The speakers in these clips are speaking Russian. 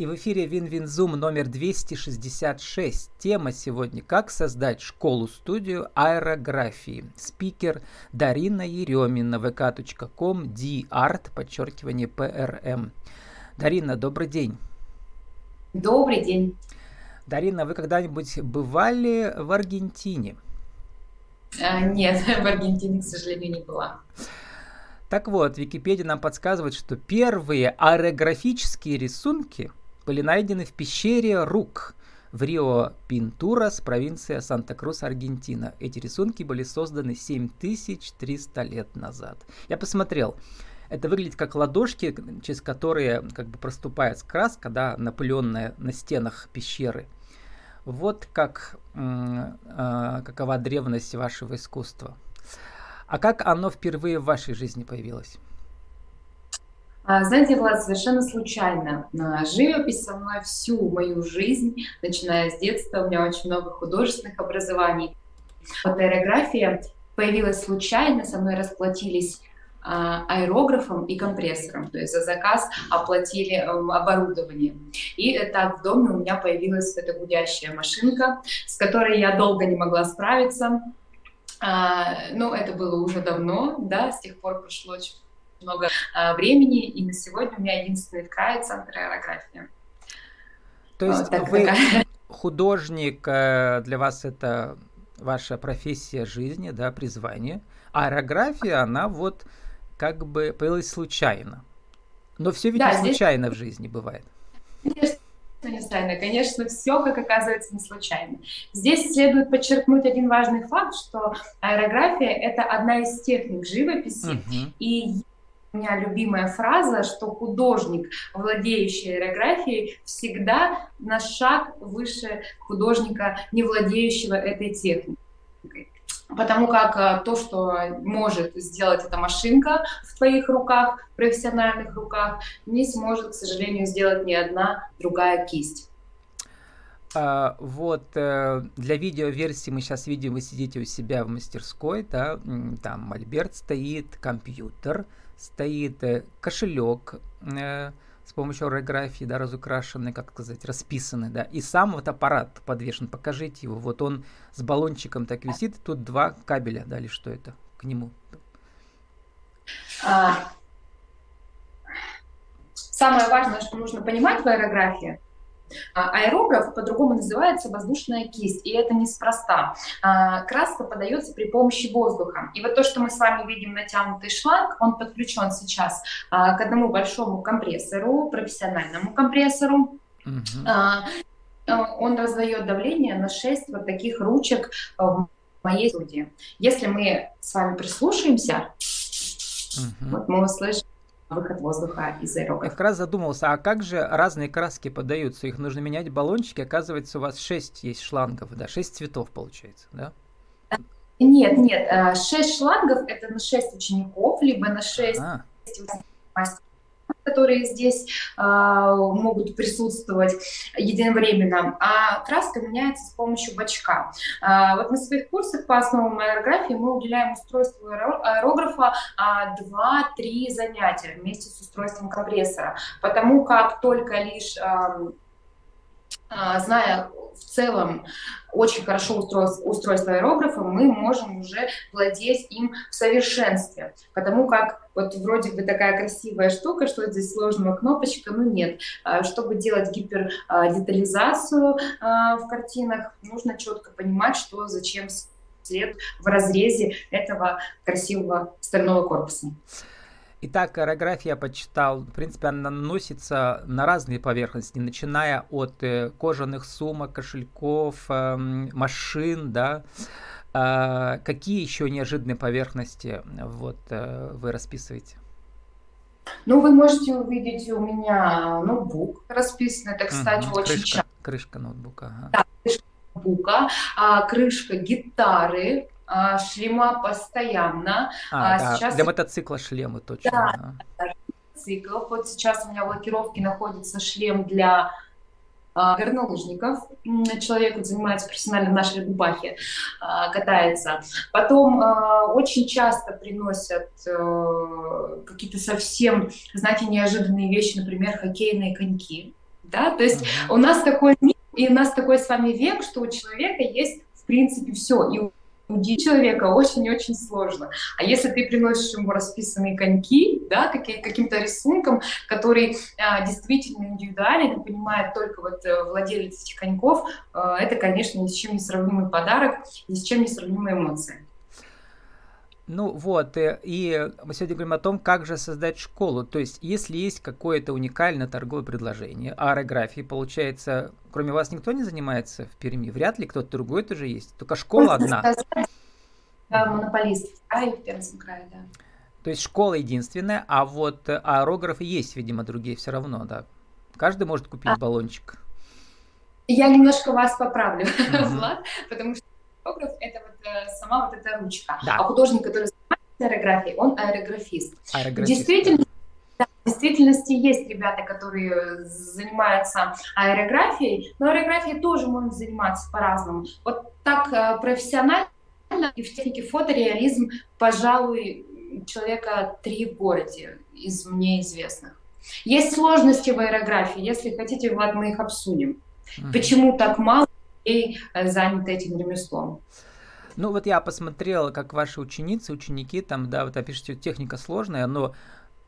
И в эфире WinWinZoom номер 266. Тема сегодня «Как создать школу-студию аэрографии». Спикер Дарина Еремина, vk.com, dart, подчеркивание PRM. Дарина, добрый день. Добрый день. Дарина, вы когда-нибудь бывали в Аргентине? А, нет, в Аргентине, к сожалению, не была. Так вот, Википедия нам подсказывает, что первые аэрографические рисунки были найдены в пещере Рук в Рио Пинтурас, провинция Санта-Крус, Аргентина. Эти рисунки были созданы 7300 лет назад. Я посмотрел. Это выглядит как ладошки, через которые как бы проступает краска, да, напыленная на стенах пещеры. Вот как, э, какова древность вашего искусства. А как оно впервые в вашей жизни появилось? А, знаете, Влад, совершенно случайно. А, живопись со мной всю мою жизнь, начиная с детства. У меня очень много художественных образований. Вот аэрография появилась случайно, со мной расплатились а, аэрографом и компрессором, то есть за заказ оплатили оборудование. И так в доме у меня появилась эта гудящая машинка, с которой я долго не могла справиться. Но это было уже давно, да, с тех пор прошло много э, времени, и на сегодня у меня единственный край — центр аэрографии. То есть вот, вы такая... художник, э, для вас это ваша профессия жизни, да, призвание, а аэрография, она вот как бы появилась случайно. Но все ведь да, не случайно здесь... в жизни бывает. Конечно, не случайно. Конечно, все, как оказывается, не случайно. Здесь следует подчеркнуть один важный факт, что аэрография — это одна из техник живописи, угу. и у меня любимая фраза, что художник, владеющий аэрографией, всегда на шаг выше художника, не владеющего этой техникой. Потому как э, то, что может сделать эта машинка в твоих руках, профессиональных руках, не сможет, к сожалению, сделать ни одна другая кисть. А, вот э, для видеоверсии мы сейчас видим, вы сидите у себя в мастерской, да, там мольберт стоит, компьютер, стоит э, кошелек э, с помощью орографии, да, разукрашенный, как сказать, расписанный, да, и сам вот аппарат подвешен, покажите его, вот он с баллончиком так висит, тут два кабеля, да, или что это к нему? А, самое важное, что нужно понимать в аэрографии, аэрограф по-другому называется воздушная кисть, и это неспроста. А, краска подается при помощи воздуха. И вот то, что мы с вами видим натянутый шланг, он подключен сейчас а, к одному большому компрессору, профессиональному компрессору. Он раздает давление на 6 вот таких ручек в моей студии. Если мы с вами прислушаемся, угу. вот мы услышим выход воздуха из аэрографа. Я как раз задумался, а как же разные краски подаются? Их нужно менять баллончики. Оказывается, у вас 6 есть шлангов, да, 6 цветов получается, да? Нет, нет, 6 э, шлангов это на 6 учеников, либо на 6 ага. мастеров которые здесь э, могут присутствовать единовременно, а краска меняется с помощью бачка. Э, вот на своих курсах по основам аэрографии мы уделяем устройству аэрографа э, 2-3 занятия вместе с устройством компрессора, потому как только лишь э, зная в целом очень хорошо устройство, устройство аэрографа, мы можем уже владеть им в совершенстве. Потому как вот вроде бы такая красивая штука, что здесь сложного кнопочка, но нет. А, чтобы делать гипердетализацию а, в картинах, нужно четко понимать, что зачем след в разрезе этого красивого стального корпуса. Итак, аэрография я почитал. В принципе, она наносится на разные поверхности, начиная от э, кожаных сумок, кошельков, э, машин, да. Э, какие еще неожиданные поверхности вот, э, вы расписываете? Ну, вы можете увидеть у меня ноутбук расписанный. Это, кстати, угу, очень крышка, часто. Крышка ноутбука. Ага. Да, крышка ноутбука, а, крышка гитары, а, шлема постоянно. А, а, да. сейчас... Для мотоцикла шлемы точно. Да, ага. циклов. Вот сейчас у меня в лакировке находится шлем для а, горнолыжников. Человек вот, занимается профессионально в нашей рыбахе, а, катается. Потом а, очень часто приносят а, какие-то совсем, знаете, неожиданные вещи, например, хоккейные коньки Да? То есть uh-huh. у нас такой мир, и у нас такой с вами век, что у человека есть в принципе все. И удивить человека очень-очень сложно. А если ты приносишь ему расписанные коньки, да, какие, каким-то рисунком, который а, действительно индивидуален понимает только вот э, владелец этих коньков, а, это, конечно, ни с чем не сравнимый подарок, ни с чем не сравнимые эмоции. Ну вот, э, и мы сегодня говорим о том, как же создать школу. То есть, если есть какое-то уникальное торговое предложение, аэрографии, получается, кроме вас никто не занимается в Перми? Вряд ли кто-то другой тоже есть, только школа Можно одна. Сказать, монополист в крае, в Пермском крае, да. То есть школа единственная, а вот аэрографы есть, видимо, другие все равно, да. Каждый может купить а. баллончик. Я немножко вас поправлю, Влад, потому что фотограф — это вот э, сама вот эта ручка. Да. А художник, который занимается аэрографией, он аэрографист. аэрографист Действительно, да, в действительности есть ребята, которые занимаются аэрографией, но аэрографией тоже можно заниматься по-разному. Вот так э, профессионально и в технике фотореализм, пожалуй, человека три в городе из мне известных. Есть сложности в аэрографии, если хотите, Влад, мы их обсудим. Uh-huh. Почему так мало людей э, заняты этим ремеслом. Ну вот я посмотрел, как ваши ученицы, ученики, там, да, вот опишите, техника сложная, но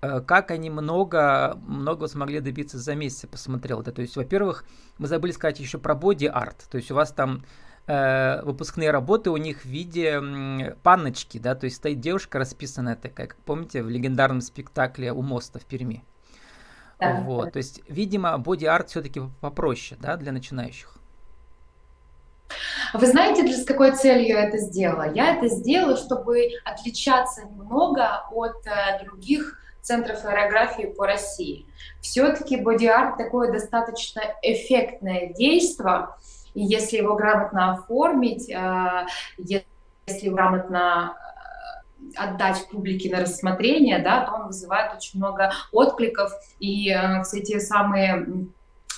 э, как они много, много смогли добиться за месяц, посмотрел это. То есть, во-первых, мы забыли сказать еще про боди-арт. То есть у вас там э, выпускные работы у них в виде э, панночки, да, то есть стоит девушка расписанная такая, как помните, в легендарном спектакле у моста в Перми. Да, вот, да. то есть, видимо, боди-арт все-таки попроще, да, для начинающих. Вы знаете, для, с какой целью я это сделала? Я это сделала, чтобы отличаться немного от э, других центров аэрографии по России. Все-таки боди-арт такое достаточно эффектное действие, и если его грамотно оформить, э, если грамотно э, отдать публике на рассмотрение, да, то он вызывает очень много откликов, и все те самые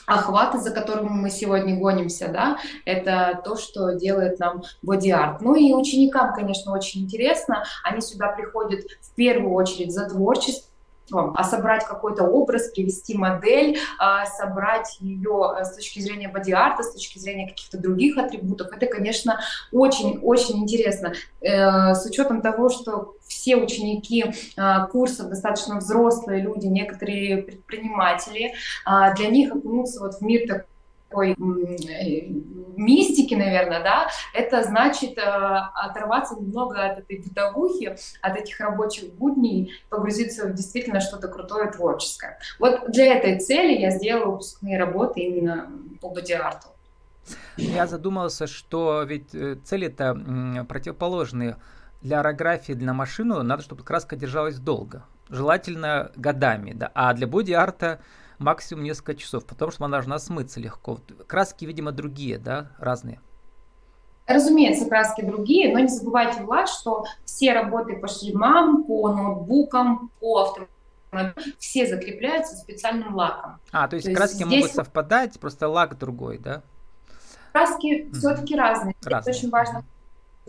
охваты, за которым мы сегодня гонимся, да, это то, что делает нам боди-арт. Ну и ученикам, конечно, очень интересно, они сюда приходят в первую очередь за творчеством, а собрать какой-то образ, привести модель, а, собрать ее э, с точки зрения боди-арта, с точки зрения каких-то других атрибутов, это, конечно, очень-очень интересно. Э, с учетом того, что все ученики а, курсов достаточно взрослые люди, некоторые предприниматели, для них окунуться вот в мир такой такой э, мистики, наверное, да, это значит э, оторваться немного от этой бытовухи, от этих рабочих будней, погрузиться в действительно что-то крутое, творческое. Вот для этой цели я сделала выпускные работы именно по боди-арту. Я задумался, что ведь э, цели-то противоположные. Для орографии, для машины надо, чтобы краска держалась долго. Желательно годами, да. А для боди-арта максимум несколько часов, потому что она должна смыться легко. Краски, видимо, другие, да, разные. Разумеется, краски другие, но не забывайте, Влад, что все работы по шлемам, по ноутбукам, по автомобилям, все закрепляются специальным лаком. А, то есть то краски есть здесь... могут совпадать, просто лак другой, да? Краски mm-hmm. все-таки разные. разные. Это очень важно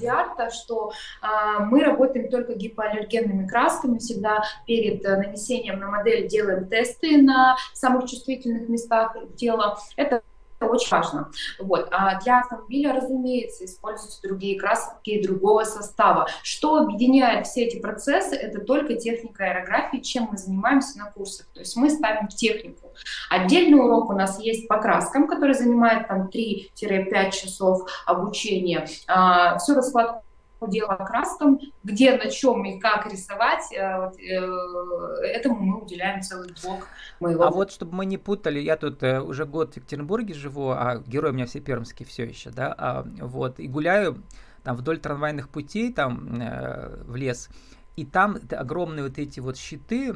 арта, что а, мы работаем только гипоаллергенными красками, всегда перед э, нанесением на модель делаем тесты на самых чувствительных местах тела. Это это очень важно. Вот. А для автомобиля, разумеется, используются другие краски другого состава. Что объединяет все эти процессы, это только техника аэрографии, чем мы занимаемся на курсах. То есть мы ставим технику. Отдельный урок у нас есть по краскам, который занимает там 3-5 часов обучения. А, всю раскладку дело краскам, где, на чем и как рисовать, э, э, этому мы уделяем целый блок моего. А вот, чтобы мы не путали, я тут э, уже год в Екатеринбурге живу, а герой у меня все пермские все еще, да, а, вот, и гуляю там вдоль трамвайных путей, там в лес, и там огромные вот эти вот щиты,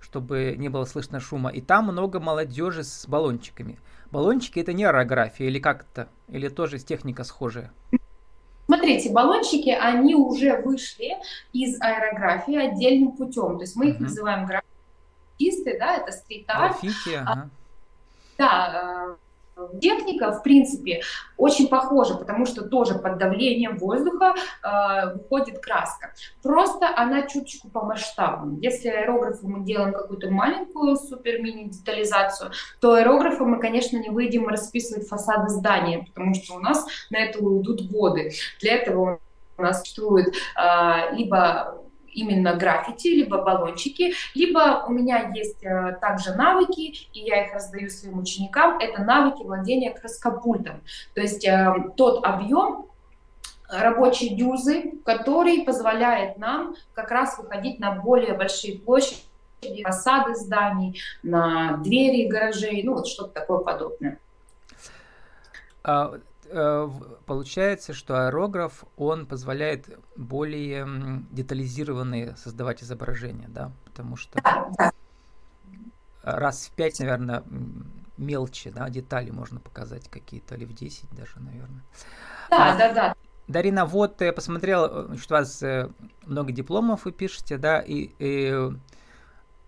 чтобы не было слышно шума, и там много молодежи с баллончиками. Баллончики это не аэрография или как-то, или тоже техника схожая? Смотрите, баллончики, они уже вышли из аэрографии отдельным путем. То есть мы uh-huh. их называем граффисты, да, это стрит-арт. Граффити, ага. А, да, Техника, в принципе, очень похожа, потому что тоже под давлением воздуха э, выходит краска. Просто она чуточку по масштабу. Если аэрографом мы делаем какую-то маленькую супер-мини детализацию, то аэрографом мы, конечно, не выйдем расписывать фасады здания, потому что у нас на это уйдут годы. Для этого у нас существует э, либо именно граффити, либо баллончики, либо у меня есть э, также навыки, и я их раздаю своим ученикам, это навыки владения краскопультом. То есть э, тот объем рабочей дюзы, который позволяет нам как раз выходить на более большие площади, фасады зданий, на двери гаражей, ну вот что-то такое подобное. Э, получается, что аэрограф, он позволяет более детализированные создавать изображения, да, потому что раз в пять, наверное, мелче, да, детали можно показать какие-то, или в 10 даже, наверное. Да, а, да, да. Дарина, вот я посмотрел, что у вас э, много дипломов вы пишете, да, и, и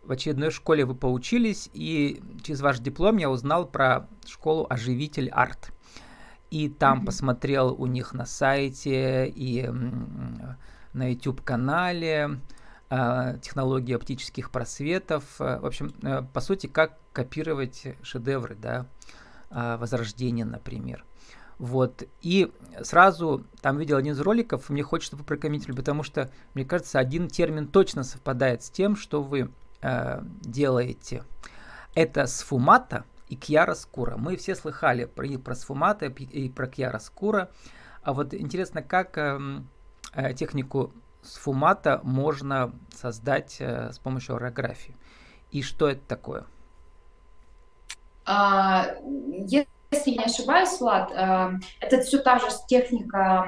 в очередной школе вы поучились, и через ваш диплом я узнал про школу «Оживитель арт» и там mm-hmm. посмотрел у них на сайте и на YouTube-канале э, технологии оптических просветов. В общем, э, по сути, как копировать шедевры, да, э, Возрождение, например. Вот. И сразу там видел один из роликов, мне хочется прокомментировать, потому что, мне кажется, один термин точно совпадает с тем, что вы э, делаете. Это сфумата, и Кьяроскура. Мы все слыхали про, и про сфумата, и про Кьяроскура. А вот интересно, как э, э, технику сфумата можно создать э, с помощью орографии? И что это такое? А, если я не ошибаюсь, Влад, э, это все та же техника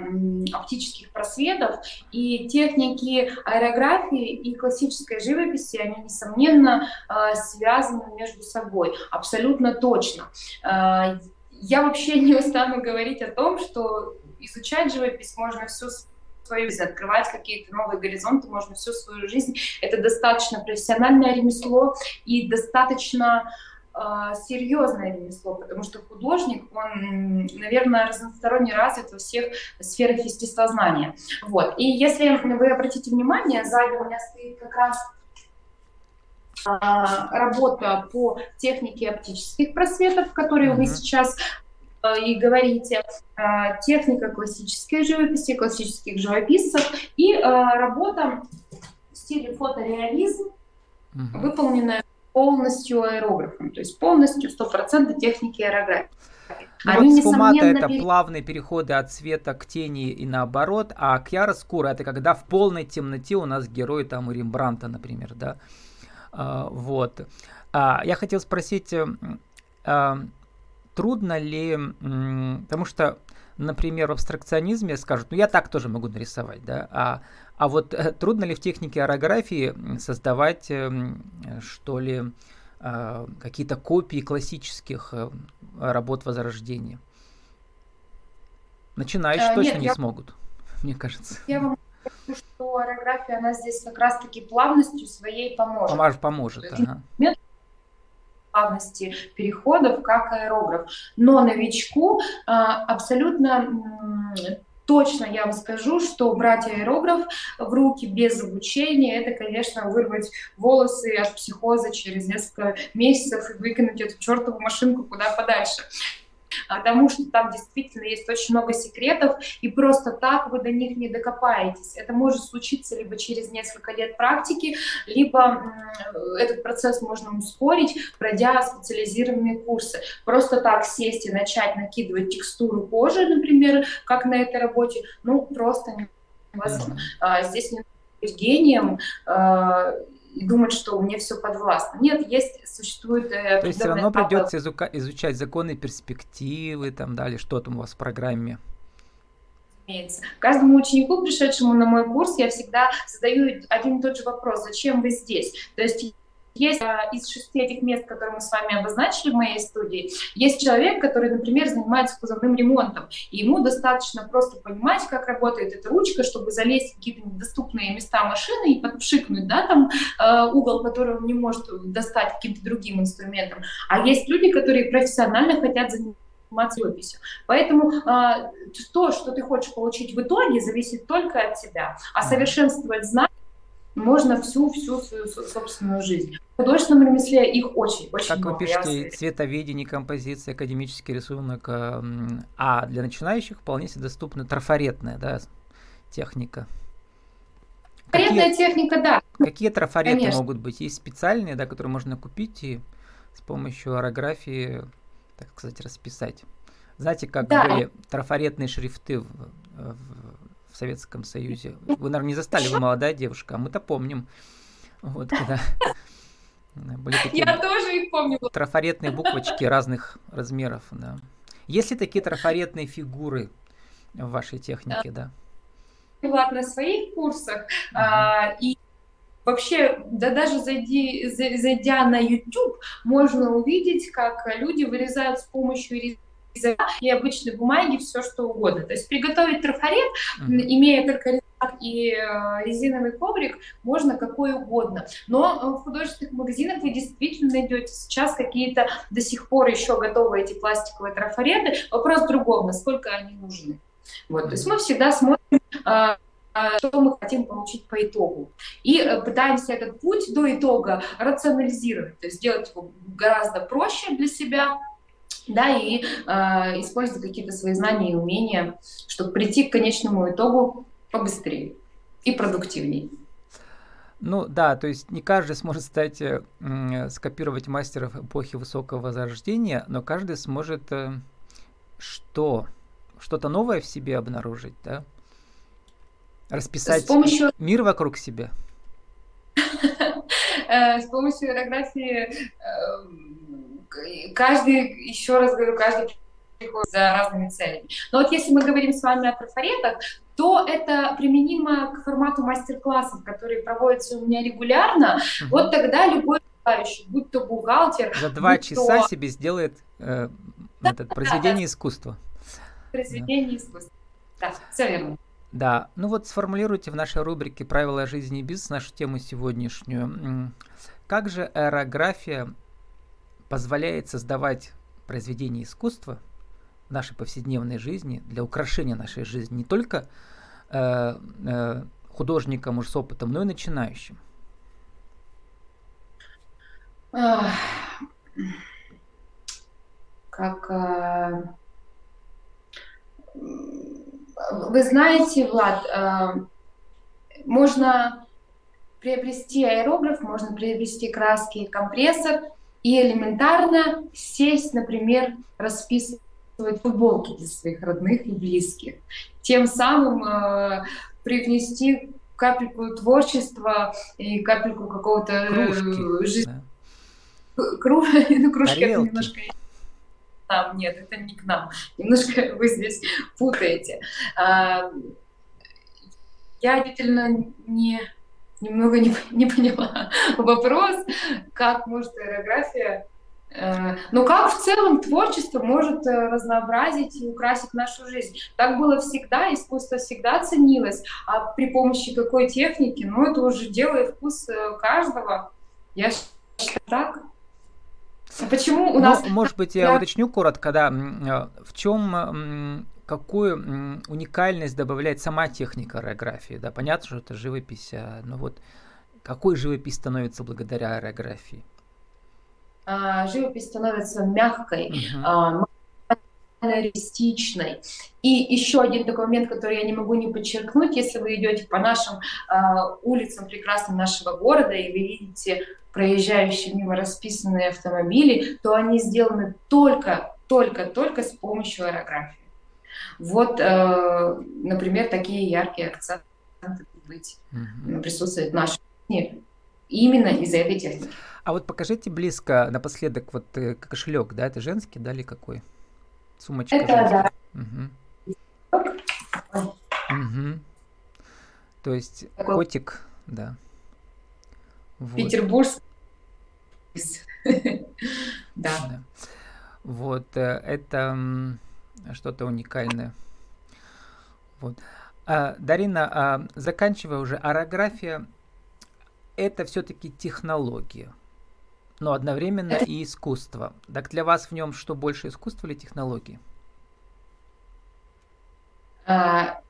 оптических просветов, и техники аэрографии и классической живописи, они, несомненно, э, связаны между собой, абсолютно точно. Э, я вообще не устану говорить о том, что изучать живопись можно всю свою жизнь, открывать какие-то новые горизонты можно всю свою жизнь. Это достаточно профессиональное ремесло и достаточно серьезное ремесло, потому что художник, он, наверное, разносторонне развит во всех сферах естествознания. Вот. И если вы обратите внимание, сзади у меня стоит как раз а, работа по технике оптических просветов, которые mm-hmm. вы сейчас а, и говорите, техника классической живописи, классических живописцев и работа в стиле фотореализм, mm-hmm. выполненная полностью аэрографом, то есть полностью 100% техники аэрографии. Ну Они, вот сфумата это пере... плавные переходы от цвета к тени и наоборот, а кьяроскура это когда в полной темноте у нас герой там у Рембранта, например, да. А, вот. А, я хотел спросить, а, трудно ли, потому что, например, в абстракционизме скажут, ну я так тоже могу нарисовать, да, а а вот э, трудно ли в технике орографии создавать, эм, что ли, а, какие-то копии классических э, работ Возрождения? Начинающие а, точно нет, не я... смогут, мне кажется. Я вам скажу, что орография, она здесь как раз-таки плавностью своей поможет. Помож, поможет, ага плавности переходов, как аэрограф. Но новичку а, абсолютно точно я вам скажу, что брать аэрограф в руки без обучения, это, конечно, вырвать волосы от психоза через несколько месяцев и выкинуть эту чертову машинку куда подальше потому что там действительно есть очень много секретов, и просто так вы до них не докопаетесь. Это может случиться либо через несколько лет практики, либо этот процесс можно ускорить, пройдя специализированные курсы. Просто так сесть и начать накидывать текстуру кожи, например, как на этой работе, ну, просто невозможно. Mm-hmm. Здесь не быть гением, а, и думать, что мне все подвластно. Нет, есть, существует... Э, То есть все равно этапы... придется изука- изучать законы перспективы, там далее, что там у вас в программе? Разумеется. Каждому ученику, пришедшему на мой курс, я всегда задаю один и тот же вопрос, зачем вы здесь? То есть есть а, из шести этих мест, которые мы с вами обозначили в моей студии, есть человек, который, например, занимается кузовным ремонтом, и ему достаточно просто понимать, как работает эта ручка, чтобы залезть в какие-то недоступные места машины и подпшикнуть, да, там э, угол, который он не может достать каким-то другим инструментом. А есть люди, которые профессионально хотят заниматься описи. Поэтому э, то, что ты хочешь получить в итоге, зависит только от тебя. А совершенствовать знания можно всю-всю свою собственную жизнь. В художественном ремесле их очень, очень как много. Как вы пишете, цветоведение, композиция, академический рисунок, а, для начинающих вполне себе доступна трафаретная да, техника. Трафаретная какие, техника, да. Какие трафареты Конечно. могут быть? Есть специальные, да, которые можно купить и с помощью орографии, так сказать, расписать. Знаете, как да. были трафаретные шрифты в, в, в Советском Союзе? Вы, наверное, не застали, вы молодая девушка, а мы-то помним. Вот, когда были такие Я тоже их помню. Трафаретные буквочки разных размеров, да. Есть ли такие трафаретные фигуры в вашей технике, да? Была на своих курсах, а, и Вообще, да даже зайди, зайдя на YouTube, можно увидеть, как люди вырезают с помощью резца и обычной бумаги все, что угодно. То есть приготовить трафарет, mm-hmm. имея только и э, резиновый коврик, можно какой угодно. Но э, в художественных магазинах вы действительно найдете сейчас какие-то до сих пор еще готовые эти пластиковые трафареты. Вопрос в другом, насколько они нужны. Вот, то есть мы всегда смотрим э, а, что мы хотим получить по итогу. И э, пытаемся этот путь до итога рационализировать, то есть сделать его гораздо проще для себя, да, и э, использовать какие-то свои знания и умения, чтобы прийти к конечному итогу побыстрее и продуктивнее. Ну да, то есть не каждый сможет стать, э, скопировать мастеров эпохи высокого возрождения, но каждый сможет э, что? Что-то новое в себе обнаружить, да? Расписать с помощью... мир вокруг себя? Э, с помощью аэрографии э, каждый, еще раз говорю, каждый приходит за разными целями. Но вот если мы говорим с вами о трафаретах, то это применимо к формату мастер-классов, которые проводятся у меня регулярно. Угу. Вот тогда любой желающий, будь то бухгалтер... За два часа то... себе сделает э, да, это, произведение да, искусства. Произведение да. искусства. Да, все верно. Да, ну вот сформулируйте в нашей рубрике «Правила жизни и бизнес» нашу тему сегодняшнюю. Как же аэрография позволяет создавать произведения искусства в нашей повседневной жизни для украшения нашей жизни не только э, э, художникам уж с опытом, но и начинающим? Как э, вы знаете, Влад, э, можно приобрести аэрограф, можно приобрести краски и компрессор и элементарно сесть, например, расписывать футболки для своих родных и близких. Тем самым э, привнести капельку творчества и капельку какого-то э, жизни. Да. Кру... ну, кружки это немножко нам. Нет, это не к нам. Немножко вы здесь путаете. А, я действительно не, немного не, не поняла вопрос, как может аэрография э, но как в целом творчество может э, разнообразить и украсить нашу жизнь? Так было всегда, искусство всегда ценилось, а при помощи какой техники, ну это уже дело и вкус э, каждого. Я считаю так. Почему у нас... Ну, может быть, я уточню коротко, да, в чем какую уникальность добавляет сама техника аэрографии? Да, понятно, что это живопись, а, но вот какой живопись становится благодаря аэрографии? А, живопись становится мягкой, uh-huh. а, реалистичной. И еще один такой момент, который я не могу не подчеркнуть, если вы идете по нашим э, улицам прекрасным нашего города и вы видите проезжающие мимо расписанные автомобили, то они сделаны только, только, только с помощью аэрографии. Вот, э, например, такие яркие акценты быть, mm-hmm. присутствуют в нашей жизни именно из-за этой техники. А вот покажите близко напоследок вот э, кошелек, да, это женский, да, или какой? Сумочка Это женская. да. Угу. Угу. То есть Такой... котик, да. Вот. Петербургский. да. Вот, э, это что-то уникальное. Вот. А, Дарина, а, заканчивая уже, орография – это все-таки технология. но одновременно и искусство. Так для вас в нем что больше искусство или технологии? А,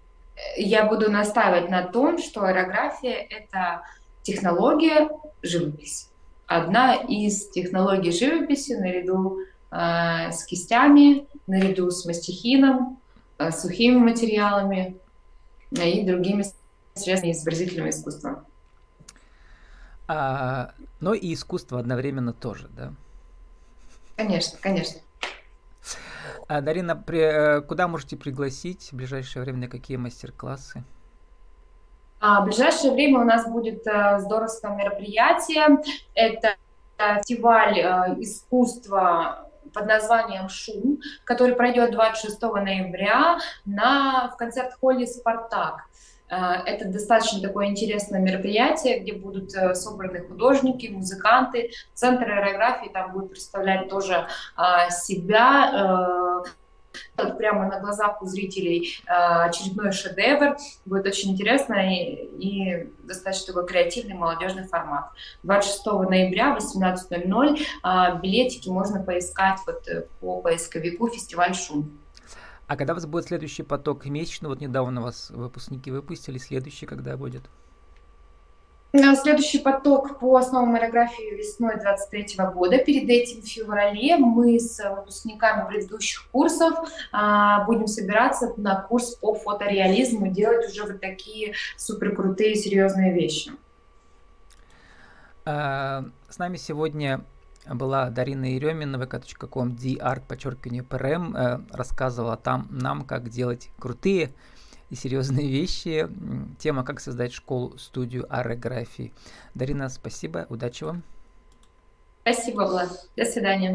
я буду настаивать на том, что аэрография — это технология живописи. Одна из технологий живописи наряду с кистями, наряду с мастихином, э, сухими материалами э, и другими средствами изобразительного искусства. А, но и искусство одновременно тоже, да? Конечно, конечно. А, Дарина, при, э, куда можете пригласить в ближайшее время, на какие мастер-классы? А, в ближайшее время у нас будет а, здоровское мероприятие. Это фестиваль а, искусства под названием «Шум», который пройдет 26 ноября на, в концерт-холле «Спартак». Это достаточно такое интересное мероприятие, где будут собраны художники, музыканты. Центр аэрографии там будет представлять тоже себя, прямо на глазах у зрителей э, очередной шедевр. Будет очень интересно и, и достаточно такой креативный молодежный формат. 26 ноября в 18.00 э, билетики можно поискать вот э, по поисковику «Фестиваль шум». А когда у вас будет следующий поток месячный? Вот недавно вас выпускники выпустили, следующий когда будет? Следующий поток по основам аэрографии весной 23 года. Перед этим в феврале мы с выпускниками предыдущих курсов а, будем собираться на курс по фотореализму, делать уже вот такие супер крутые серьезные вещи. А, с нами сегодня была Дарина Еремина, vk.com, dart, подчеркивание, prm, э, рассказывала там нам, как делать крутые и серьезные вещи. Тема «Как создать школу-студию аэрографии». Дарина, спасибо, удачи вам. Спасибо, Влад. До свидания.